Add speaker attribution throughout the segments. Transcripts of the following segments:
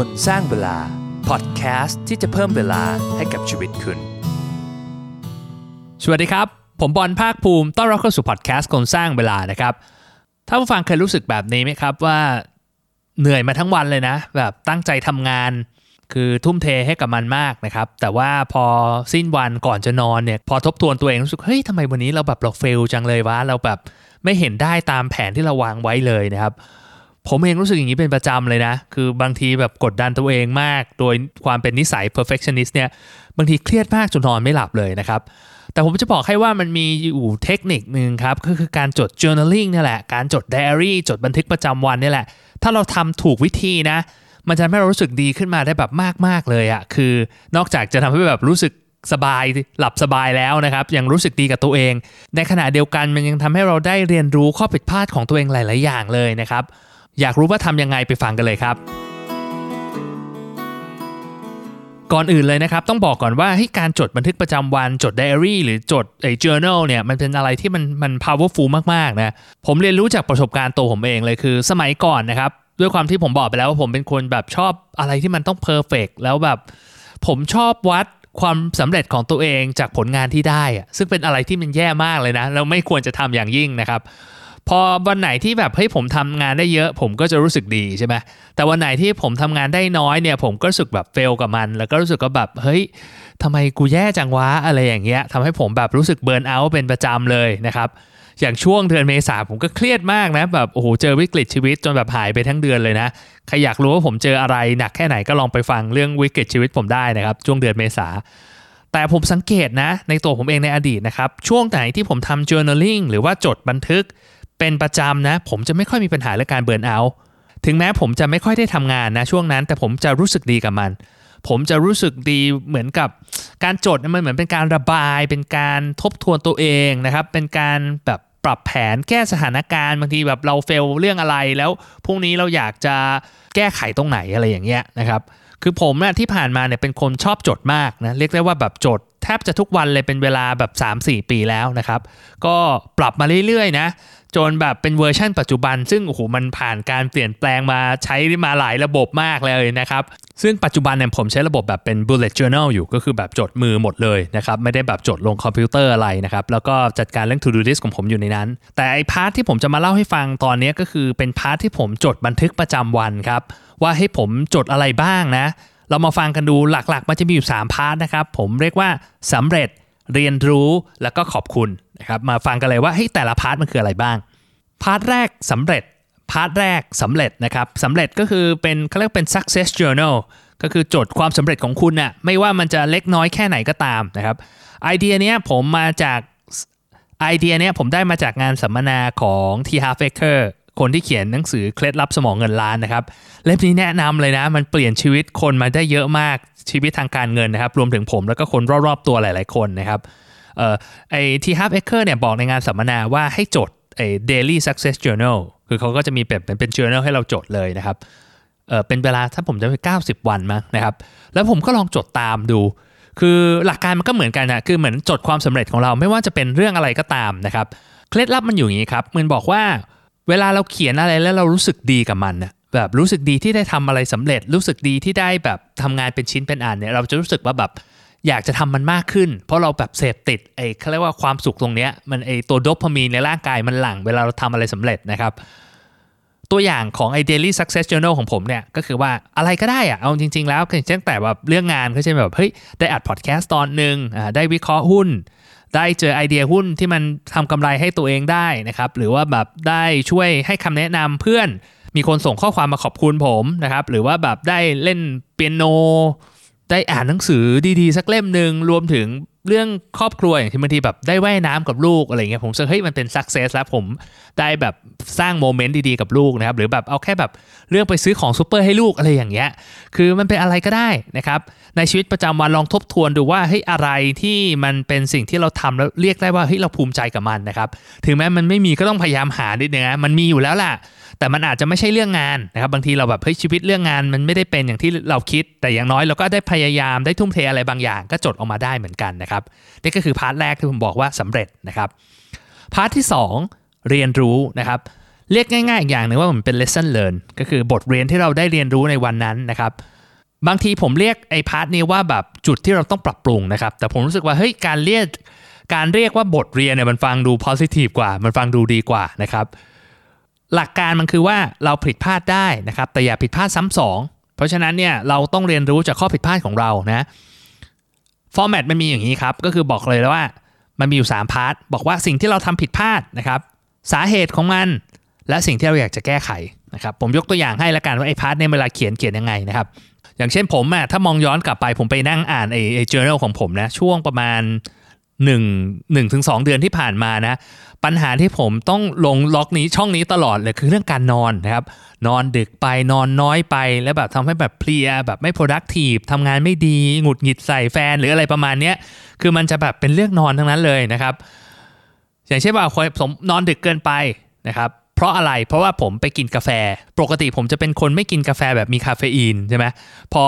Speaker 1: คนสร้างเวลา พอดแคสต์ที่จะเพิ่มเวลาให้กับชีวิตคุณ สวัสดีครับ ผมบอลภาคภูมิต้อนรับเข้าสู่พอดแคสต์คนสร้างเวลานะครับ ถ้าผู้ฟังเคยรู้สึกแบบนี้ไหมครับว่าเหนื่อยมาทั้งวันเลยนะ แบบตั้งใจทำงาน คือทุ่มเทให้กับมันมากนะครับ แต่ว่าพอสิ้นวันก่อนจะนอนเนี่ยพอทบทวนตัวเองรู้สึกเฮ้ยทำไมวันนี้เราแบบเราเฟลจังเลยวะเราแบบไม่เห็นได้ตามแผนที่เราวางไว้เลยนะครับ ผมเองรู้สึกอย่างนี้เป็นประจำเลยนะ คือบางทีแบบกดดันตัวเองมาก โดยความเป็นนิสัย perfectionist เนี่ย บางทีเครียดมากจนนอนไม่หลับเลยนะครับ แต่ผมจะบอกให้ว่ามันมีอยู่เทคนิคหนึ่งครับ ก็คือการจด journaling เนี่ยแหละ การจด diary จดบันทึกประจำวันเนี่ยแหละ ถ้าเราทำถูกวิธีนะ มันจะทำให้เรารู้สึกดีขึ้นมาได้แบบมาก ๆ เลยอะคือนอกจากจะทำให้แบบรู้สึกสบายหลับสบายแล้วนะครับ ยังรู้สึกดีกับตัวเอง ในขณะเดียวกันมันยังทำให้เราได้เรียนรู้ข้อผิดพลาดของตัวเองหลาย ๆ อย่างเลยนะครับ อยากรู้ว่าทำยังไงไปฟังกันเลยครับก่อนอื่นเลยนะครับต้องบอกก่อนว่าให้การจดบันทึกประจำวันจดไดอารี่หรือจดไอ้ journal เนี่ยมันเป็นอะไรที่มันมัน powerful มากๆนะผมเรียนรู้จากประสบการณ์ตัวผมเองเลยคือสมัยก่อนนะครับ ด้วยความที่ผมบอกไปแล้วว่าผมเป็นคนแบบชอบอะไรที่มันต้อง perfect แล้วแบบ ผมชอบวัดความสำเร็จของตัวเองจากผลงานที่ได้อะซึ่งเป็นอะไรที่มันแย่มากเลยนะแล้วไม่ควรจะทำอย่างยิ่งนะครับ พอวันไหนที่แบบเฮ้ยผมทำงานได้เยอะ ผมก็จะรู้สึกดีใช่ไหมแต่วันไหนที่ผมทำงานได้น้อยเนี่ย ผมก็รู้สึกแบบเฟลกับมัน แล้วก็รู้สึกก็แบบเฮ้ยทำไมกูแย่จังวะอะไรอย่างเงี้ยทำให้ผมแบบรู้สึกเบิร์นเอาท์เป็นประจำเลยนะครับอย่างช่วงเดือนเมษาผมก็เครียดมากนะแบบโอ้โหเจอวิกฤตชีวิตจนแบบหายไปทั้งเดือนเลยนะใครอยากรู้ว่าผมเจออะไรหนักแค่ไหนก็ลองไปฟังเรื่องวิกฤตชีวิตผมได้นะครับ ช่วงเดือนเมษาแต่ผมสังเกตนะในตัวผมเองในอดีตนะครับช่วงไหนที่ผมทำ journaling หรือว่าจดบันทึก เป็นประจำนะ ผมจะไม่ค่อยมีปัญหาเรื่องการเบิร์นเอาท์ถึงแม้ผมจะไม่ค่อยได้ทำงานนะช่วงนั้น แต่ผมจะรู้สึกดีกับมัน ผมจะรู้สึกดีเหมือนกับการจดมันเหมือนเป็นการระบาย เป็นการทบทวนตัวเองนะครับ เป็นการแบบปรับแผนแก้สถานการณ์บางทีแบบเราเฟลเรื่องอะไรแล้วพรุ่งนี้เราอยากจะแก้ไขตรงไหนอะไรอย่างเงี้ยนะครับ คือผมนะที่ผ่านมาเนี่ยเป็นคนชอบจดมากนะเรียกได้ว่าแบบจด แทบจะทุกวันเลยเป็นเวลาแบบ 3-4 ปีแล้วนะครับ ก็ปรับมาเรื่อยๆนะจนแบบเป็นเวอร์ชั่นปัจจุบัน ซึ่งโอ้โหมันผ่านการเปลี่ยนแปลงมาใช้มาหลายระบบมากเลยนะครับ ซึ่งปัจจุบันเนี่ยผมใช้ระบบแบบเป็น bullet journal อยู่ก็คือแบบจดมือหมดเลยนะครับ ไม่ได้แบบจดลงคอมพิวเตอร์อะไรนะครับ แล้วก็จัดการเรื่อง to do list ของผมอยู่ในนั้น แต่ไอ้ part ที่ผมจะมาเล่าให้ฟังตอนนี้ก็คือเป็น part ที่ผมจดบันทึกประจำวันครับ ว่าเฮ้ยผมจดอะไรบ้างนะ เรามาฟังกันดูหลักๆ มันจะมีอยู่ 3 part นะครับ ผมเรียกว่าสำเร็จเรียนรู้แล้วก็ขอบคุณนะครับมาฟังกันเลยว่าเฮ้ยแต่ละ part มันคืออะไรบ้าง part แรกสำเร็จ part แรกสำเร็จนะครับสำเร็จก็คือเป็นเขาเรียกเป็น success journal ก็คือจดความสำเร็จของคุณน่ะไม่ว่ามันจะเล็กน้อยแค่ไหนก็ตามนะครับไอเดียเนี้ยผมมาจากไอเดียเนี้ยผมได้มาจากงานสัมมนาของ T. Harv Eker คนที่เขียนหนังสือเคล็ดลับสมองเงินล้านนะครับ เล่มนี้แนะนำเลยนะ มันเปลี่ยนชีวิตคนมาได้เยอะมากชีวิตทางการเงินนะครับ รวมถึงผมแล้วก็คนรอบๆตัวหลาย ๆ คนนะครับเอ่อไอทีฮับเอเคอร์เนี่ยบอกในงานสัมมนาว่าให้จดไอ้ daily success journal คือเขาก็จะมีแบบเป็น journal ให้เราจดเลยนะครับเออเป็นเวลาถ้าผมจะไป90 วันมั้งนะครับ แล้วผมก็ลองจดตามดู คือหลักการมันก็เหมือนกันนะคือเหมือนจดความสำเร็จของเราไม่ว่าจะเป็นเรื่องอะไรก็ตามนะครับ เคล็ดลับมันอยู่อย่างนี้ครับมันบอกว่า เวลาเราเขียนอะไรแล้วเรารู้สึกดีกับมันนะแบบรู้สึกดีที่ได้ทำอะไรสำเร็จ รู้สึกดีที่ได้แบบทำงานเป็นชิ้นเป็นอันเนี่ยเราจะรู้สึกว่าแบบอยากจะทำมันมากขึ้น เพราะเราแบบเสพติดไอ้เขาเรียกว่าความสุขตรงเนี้ยมันไอ้ตัวโดพามีนในร่างกายมันหลั่งเวลาเราทำอะไรสำเร็จนะครับ ตัวอย่างของไอ้ daily success journal ของผมเนี่ยก็คือว่าอะไรก็ได้อะเอาจริง ๆ แล้วเช่นแต่แบบเรื่องงานก็เช่นแบบเฮ้ยได้อัดพอดแคสต์ตอนหนึ่งได้วิเคราะห์หุ้น ได้เจอไอเดียหุ้นที่มันทำกำไรให้ตัวเองได้นะครับ หรือว่าแบบได้ช่วยให้คำแนะนำเพื่อน มีคนส่งข้อความมาขอบคุณผมนะครับ หรือว่าแบบได้เล่นเปียโน ได้อ่านหนังสือดีๆ สักเล่มหนึ่งรวมถึง เรื่องครอบครัวอย่างที่บางทีแบบได้ว่ายน้ำกับลูกอะไรเงี้ยผมรู้สึกเฮ้ยมันเป็นสักเซสแล้วผมได้แบบสร้างโมเมนต์ดีๆกับลูกนะครับหรือแบบเอาแค่แบบเรื่องไปซื้อของซูเปอร์ให้ลูกอะไรอย่างเงี้ยคือมันเป็นอะไรก็ได้นะครับในชีวิตประจำวันลองทบทวนดูว่าเฮ้ยอะไรที่มันเป็นสิ่งที่เราทำแล้วเรียกได้ว่าเฮ้ยเราภูมิใจกับมันนะครับถึงแม้มันไม่มีก็ต้องพยายามหาดิดนึงนะมันมีอยู่แล้วล่ะ แต่มันอาจจะไม่ใช่เรื่องงานนะครับบางทีเราแบบเฮ้ยชีวิตเรื่องงานมันไม่ได้เป็นอย่างที่เราคิด แต่อย่างน้อยเราก็ได้พยายามได้ทุ่มเทอะไรบางอย่าง ก็จดออกมาได้เหมือนกันนะครับนี่ก็คือ part แรกที่ผมบอกว่าสำเร็จนะครับ part ที่ 2 เรียนรู้นะครับเรียกง่ายๆอีกอย่างหนึ่งว่ามันเป็น lesson learn ก็คือบทเรียนที่เราได้เรียนรู้ในวันนั้นนะครับบางทีผมเรียกไอ้ part นี้ว่าแบบจุดที่เราต้องปรับปรุงนะครับแต่ผมรู้สึกว่าเฮ้ยการเรียกการเรียกว่าบทเรียนเนี่ยมันฟังดู positive กว่า มันฟังดูดีกว่านะครับหลักการมันคือว่าเราผิดพลาดได้นะครับแต่อย่าผิดพลาดซ้ำสองเพราะฉะนั้นเนี่ยเราต้องเรียนรู้จากข้อผิดพลาดของเรานะ format มันมีอย่างนี้ครับ ก็คือบอกเลยแล้วว่า มันมีอยู่ 3 part บอกว่าสิ่งที่เราทำผิดพลาดนะครับ สาเหตุของมัน และสิ่งที่เราอยากจะแก้ไขนะครับ ผมยกตัวอย่างให้ละกันว่าไอ้ part เนี่ยเวลาเขียนเขียนยังไงนะครับ อย่างเช่นผมอะถ้ามองย้อนกลับไปผมไปนั่งอ่านไอ้ไอ้ journal ของผมนะช่วงประมาณ 1 1ถึง2เดือนที่ผ่านมานะ ปัญหาที่ผมต้องลงล็อกนี้ช่องนี้ตลอดเลยคือเรื่องการนอนนะครับ นอนดึกไปนอนน้อยไป แล้วแบบทำให้แบบเพลียแบบไม่ productive ทำงานไม่ดี หงุดหงิดใส่แฟนหรืออะไรประมาณเนี้ยคือมันจะแบบเป็นเรื่องนอนทั้งนั้นเลยนะครับ อย่างเช่นว่าผมนอนดึกเกินไปนะครับ เพราะอะไรเพราะว่าผมไปกินกาแฟ ปกติผมจะเป็นคนไม่กินกาแฟแบบมีคาเฟอีนใช่ไหมพอ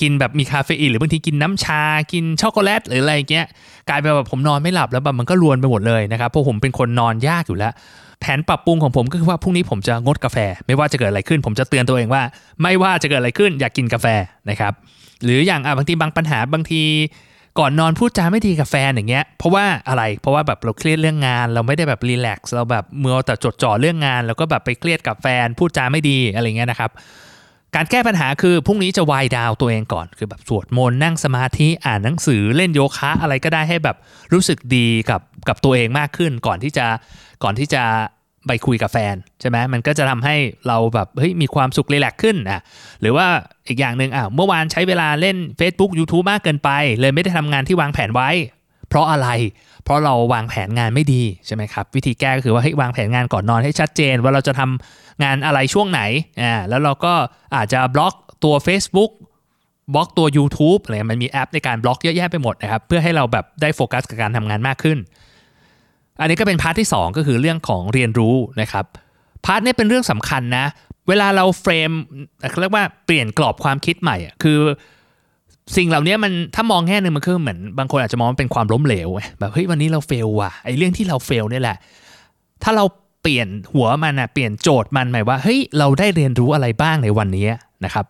Speaker 1: กินแบบมีคาเฟอีนหรือบางทีกินน้ำชา กินช็อกโกแลตหรืออะไรเงี้ยกลายเป็นแบบผมนอนไม่หลับแล้วแบบมันก็รวนไปหมดเลยนะครับเพราะผมเป็นคนนอนยากอยู่แล้ว แผนปรับปรุงของผมก็คือว่าพรุ่งนี้ผมจะงดกาแฟ ไม่ว่าจะเกิดอะไรขึ้น ผมจะเตือนตัวเองว่า ไม่ว่าจะเกิดอะไรขึ้นอยากกินกาแฟนะครับหรืออย่างบางทีบางปัญหาบางที ก่อนนอนพูดจาไม่ดีกับแฟนอย่างเงี้ย เพราะว่าอะไร เพราะว่าแบบเราเครียดเรื่องงาน เราไม่ได้แบบรีแลกซ์เราแบบเมื่อแต่จดจ่อเรื่องงาน แล้วก็แบบไปเครียดกับแฟน พูดจาไม่ดีอะไรเงี้ยนะครับ การแก้ปัญหาคือพรุ่งนี้จะวายดาวตัวเองก่อน คือแบบสวดมนต์นั่งสมาธิอ่านหนังสือเล่นโยคะอะไรก็ได้ให้แบบรู้สึกดีกับกับตัวเองมากขึ้น ก่อนที่จะก่อนที่จะ ไปคุยกับแฟนใช่ไหมมันก็จะทำให้เราแบบเฮ้ยมีความสุขรีแลกขึ้นอะหรือว่าอีกอย่างหนึ่งอะเมื่อวานใช้เวลาเล่น Facebook YouTube มากเกินไป เลยไม่ได้ทำงานที่วางแผนไว้ เพราะอะไร เพราะเราวางแผนงานไม่ดีใช่ไหมครับ วิธีแก้ก็คือว่าให้วางแผนงานก่อนนอนให้ชัดเจน ว่าเราจะทำงานอะไรช่วงไหนอ่าแล้วเราก็อาจจะบล็อกตัว Facebook บล็อกตัว YouTube อะไรมันมีแอปในการบล็อกเยอะแยะไปหมดนะครับ เพื่อให้เราแบบได้โฟกัสกับการทำงานมากขึ้น อันนี้ก็เป็น part ที่ 2 ก็คือเรื่องของเรียนรู้นะครับ part นี้เป็นเรื่องสำคัญนะ เวลาเรา frame เรียกว่าเปลี่ยนกรอบความคิดใหม่อะคือสิ่งเหล่านี้มันถ้ามองแง่หนึ่งมันคือเหมือนบางคนอาจจะมองว่าเป็นความล้มเหลวแบบเฮ้ยวันนี้เรา fail ว่ะไอ้เรื่องที่เรา fail นี่แหละ ถ้าเราเปลี่ยนหัวมันอะเปลี่ยนโจทย์มันหมายว่าเฮ้ยเราได้เรียนรู้อะไรบ้างในวันนี้นะครับ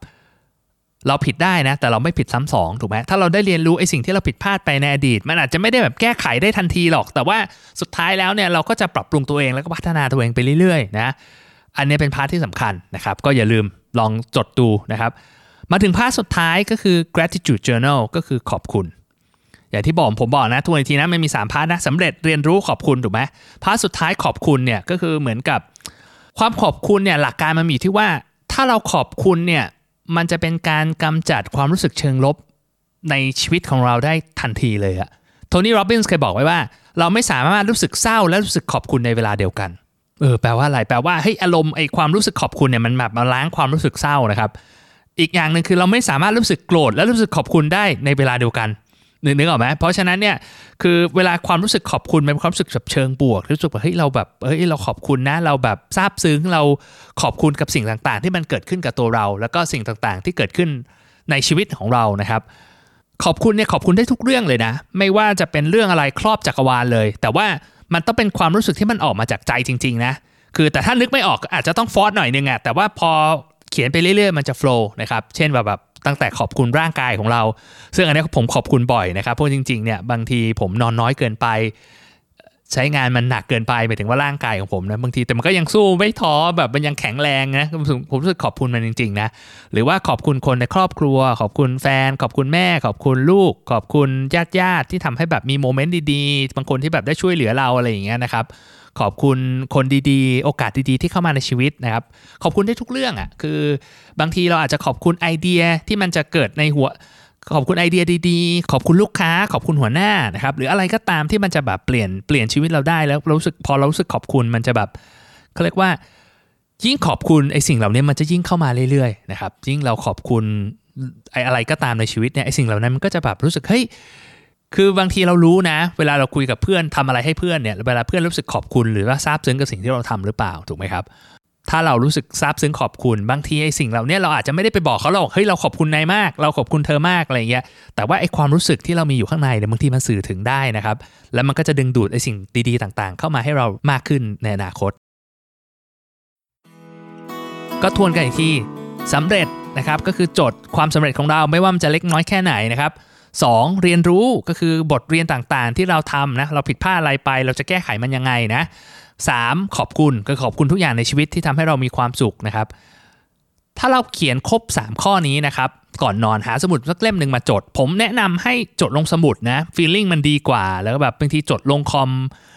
Speaker 1: เราผิดได้นะ แต่เราไม่ผิดซ้ำสองถูกไหมถ้าเราได้เรียนรู้ไอ้สิ่งที่เราผิดพลาดไปในอดีต มันอาจจะไม่ได้แบบแก้ไขได้ทันทีหรอก แต่ว่าสุดท้ายแล้วเนี่ยเราก็จะปรับปรุงตัวเองแล้วก็พัฒนาตัวเองไปเรื่อยๆนะอันนี้เป็น part ที่สำคัญนะครับ ก็อย่าลืมลองจดดูนะครับ มาถึง part สุดท้ายก็คือ gratitude journal ก็คือขอบคุณ อย่างที่บอกผมบอกนะทุกทีนะมันมี 3 part นะสำเร็จเรียนรู้ขอบคุณถูกไหม part สุดท้ายขอบคุณเนี่ยก็คือเหมือนกับความขอบคุณเนี่ยหลักการมันมีที่ว่าถ้าเราขอบคุณเนี่ย มันจะเป็นการกำจัดความรู้สึกเชิงลบในชีวิตของเราได้ทันทีเลยอะโทนี่โรบินส์เคยบอกไว้ว่า เราไม่สามารถรู้สึกเศร้าและรู้สึกขอบคุณในเวลาเดียวกันเออแปลว่าอะไรแปลว่าเฮ้ยอารมณ์ไอความรู้สึกขอบคุณเนี่ยมันแบบมาล้างความรู้สึกเศร้านะครับ อีกอย่างหนึ่งคือเราไม่สามารถรู้สึกโกรธและรู้สึกขอบคุณได้ในเวลาเดียวกัน นึกออกไหมเพราะฉะนั้นเนี่ยคือเวลาความรู้สึกขอบคุณเป็นความรู้สึกแบบเชิงบวกรู้สึกแบบเฮ้ยเราแบบเฮ้ยเราขอบคุณนะเราแบบซาบซึ้งเราขอบคุณกับสิ่งต่างๆ ที่มันเกิดขึ้นกับตัวเรา แล้วก็สิ่งต่างๆ ที่เกิดขึ้นในชีวิตของเรานะครับ ขอบคุณเนี่ยขอบคุณได้ทุกเรื่องเลยนะ ไม่ว่าจะเป็นเรื่องอะไรครอบจักรวาลเลย แต่ว่ามันต้องเป็นความรู้สึกที่มันออกมาจากใจจริง ๆ นะ คือแต่ถ้านึกไม่ออกอาจจะต้องฟอร์สหน่อยนึงอะแต่ว่าพอเขียนไปเรื่อยๆมันจะโฟล์นะครับเช่นแบบแบบ ตั้งแต่ขอบคุณร่างกายของเรา ซึ่งอันนี้ผมขอบคุณบ่อยนะครับเพราะจริงๆเนี่ยบางทีผมนอนน้อยเกินไป ใช้งานมันหนักเกินไปหมายถึงว่าร่างกายของผมนะบางทีแต่มันก็ยังสู้ไม่ท้อแบบมันยังแข็งแรงนะผมรู้สึกขอบคุณมันจริงๆนะหรือว่าขอบคุณคนในครอบครัว ขอบคุณแฟน ขอบคุณแม่ ขอบคุณลูก ขอบคุณญาติญาติที่ทำให้แบบมีโมเมนต์ดีๆบางคนที่แบบได้ช่วยเหลือเราอะไรอย่างเงี้ยนะครับ ขอบคุณคนดีๆ โอกาสดีๆ ที่เข้ามาในชีวิตนะครับ ขอบคุณได้ทุกเรื่องอะ่ะ คือบางทีเราอาจจะขอบคุณไอเดียที่มันจะเกิดในหัว ขอบคุณไอเดียดีๆ ขอบคุณลูกค้า ขอบคุณหัวหน้านะครับ หรืออะไรก็ตามที่มันจะแบบเปลี่ยนเปลี่ยนชีวิตเราได้แล้วรู้สึกพอเรารู้สึกขอบคุณมันจะแบบเขาเรียกว่า ยิ่งขอบคุณไอสิ่งเหล่านี้มันจะยิ่งเข้ามาเรื่อยๆนะครับยิ่งเราขอบคุณไออะไรก็ตามในชีวิตเนี่ยไอสิ่งเหล่านั้นมันก็จะแบบรู้สึกเฮ้ย คือบางทีเรารู้นะ เวลาเราคุยกับเพื่อนทำอะไรให้เพื่อนเนี่ยเวลาเพื่อนรู้สึกขอบคุณหรือว่าซาบซึ้งกับสิ่งที่เราทำหรือเปล่าถูกไหมครับถ้าเรารู้สึกซาบซึ้งขอบคุณบางทีไอ้สิ่งเหล่านี้เราอาจจะไม่ได้ไปบอกเขาหรอกเฮ้ยเราขอบคุณนายมาก เราขอบคุณเธอมากอะไรเงี้ยแต่ว่าไอ้ความรู้สึกที่เรามีอยู่ข้างในเนี่ยบางทีมันสื่อถึงได้นะครับ แล้วมันก็จะดึงดูดไอ้สิ่งดีๆต่างๆ เข้ามาให้เรามากขึ้นในอนาคต ก็ทวนกันอีกทีสำเร็จนะครับก็คือจดความสำเร็จของเราไม่ว่ามันจะเล็กน้อยแค่ไหนนะครับ 2. เรียนรู้ก็คือบทเรียนต่างๆ ที่เราทำนะเราผิดพลาดอะไรไป เราจะแก้ไขมันยังไงนะ 3. ขอบคุณก็ขอบคุณทุกอย่างในชีวิตที่ทำให้เรามีความสุขนะครับ ถ้าเราเขียนครบ 3 ข้อนี้นะครับก่อนนอนหาสมุดสักเล่มหนึ่งมาจด ผมแนะนำให้จดลงสมุดนะฟีลลิ่งมันดีกว่า แล้วแบบบางทีจดลงคอม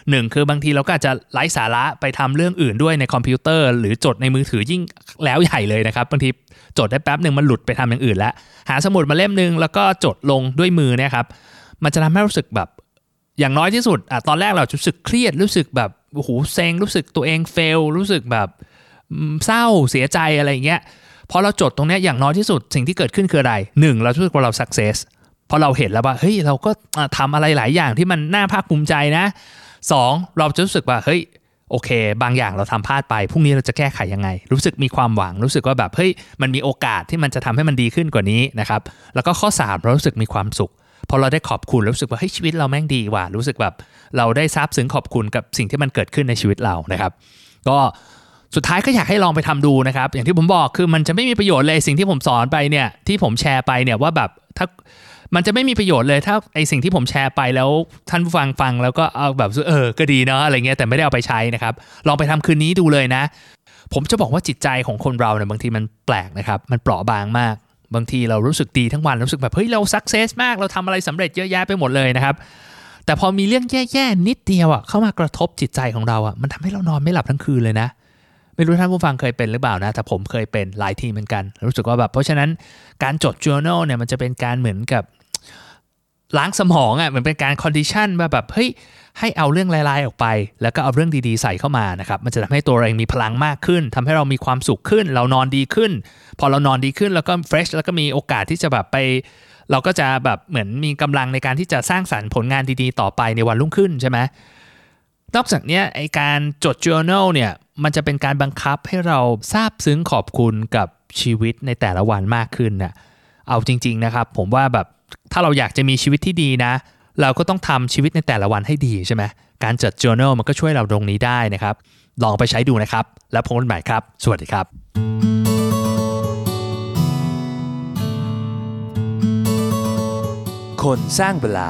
Speaker 1: หนึ่งคือบางทีเราก็อาจจะไร้สาระไปทำเรื่องอื่นด้วยในคอมพิวเตอร์ หรือจดในมือถือยิ่งแล้วใหญ่เลยนะครับบางทีจดได้แป๊บหนึ่งมันหลุดไปทำอย่างอื่นแล้ว หาสมุดมาเล่มหนึ่งแล้วก็จดลงด้วยมือเนี่ยครับมันจะทำให้รู้สึกแบบอย่างน้อยที่สุดอะตอนแรกเรารู้สึกเครียดรู้สึกแบบโอ้โหเซ็งรู้สึกตัวเองเฟลรู้สึกแบบเศร้าเสียใจอะไรอย่างเงี้ย พอเราจดตรงนี้อย่างน้อยที่สุดสิ่งที่เกิดขึ้นคืออะไรหนึ่งเรารู้สึกว่าเราสักเซสพอเราเห็นแล้วว่าเฮ้ยเราก็ทำอะไรหลายอย่างที่มันน่าภาคภูมิใจนะสองเราจะรู้สึกว่าเฮ้ยโอเค บางอย่างเราทำพลาดไปพรุ่งนี้เราจะแก้ไขยังไง รู้สึกมีความหวังรู้สึกว่าแบบเฮ้ยมันมีโอกาสที่มันจะทำให้มันดีขึ้นกว่านี้นะครับแล้วก็ข้อ 3 เรารู้สึกมีความสุขพอเราได้ขอบคุณรู้สึกว่าเฮ้ยชีวิตเราแม่งดีว่ะรู้สึกแบบ เราได้ซาบซึ้งขอบคุณกับสิ่งที่มันเกิดขึ้นในชีวิตเรานะครับ ก็ สุดท้ายก็อยากให้ลองไปทำดูนะครับ อย่างที่ผมบอกคือมันจะไม่มีประโยชน์เลยสิ่งที่ผมสอนไปเนี่ยที่ผมแชร์ไปเนี่ยว่าแบบถ้ามันจะไม่มีประโยชน์เลยถ้าไอสิ่งที่ผมแชร์ไปแล้วท่านผู้ฟังฟังแล้วก็เอาแบบเออก็ดีเนาะอะไรเงี้ยแต่ไม่ได้เอาไปใช้นะครับ ลองไปทำคืนนี้ดูเลยนะ ผมจะบอกว่าจิตใจของคนเราเนี่ยบางทีมันแปลกนะครับมันเปราะบางมาก บางทีเรารู้สึกดีทั้งวันรู้สึกแบบเฮ้ยเราสักเซสมากเราทำอะไรสำเร็จเยอะแยะไปหมดเลยนะครับแต่พอมีเรื่องแย่ๆนิดเดียวอะเข้ามากระทบจิตใจของเราอะมันทำให้เรานอนไม่หลับทั้งคืนเลยนะ ไม่รู้ท่านผู้ฟังเคยเป็นหรือเปล่านะ แต่ผมเคยเป็นหลายทีเหมือนกัน รู้สึกว่าแบบ เพราะฉะนั้นการจด journal เนี่ยมันจะเป็นการเหมือนกับล้างสมองอะ่ะเหมือนเป็นการ condition ว่าแบบ เฮ้ย ให้เอาเรื่องร้ายๆออกไป แล้วก็เอาเรื่องดีๆใส่เข้ามานะครับ มันจะทำให้ตัวเราเองมีพลังมากขึ้นทำให้เรามีความสุขขึ้น เรานอนดีขึ้น พอเรานอนดีขึ้นแล้วก็ fresh แล้วก็มีโอกาสที่จะแบบไปเราก็จะแบบเหมือนมีกำลังในการที่จะสร้างสรรค์ผลงานดีๆ ต่อไปในวันรุ่งขึ้นใช่ไหม นอกจากนี้ไอการจด journal เนี่ยมันจะเป็นการบังคับให้เราซาบซึ้งขอบคุณกับชีวิตในแต่ละวันมากขึ้นนะเอาจริง ๆนะครับ ผมว่าแบบถ้าเราอยากจะมีชีวิตที่ดีนะ เราก็ต้องทำชีวิตในแต่ละวันให้ดีใช่ไหมการจด journal มันก็ช่วยเราตรงนี้ได้นะครับ ลองไปใช้ดูนะครับ แล้วพบกันใหม่ครับ สวัสดีครับ
Speaker 2: คนสร้างเวลา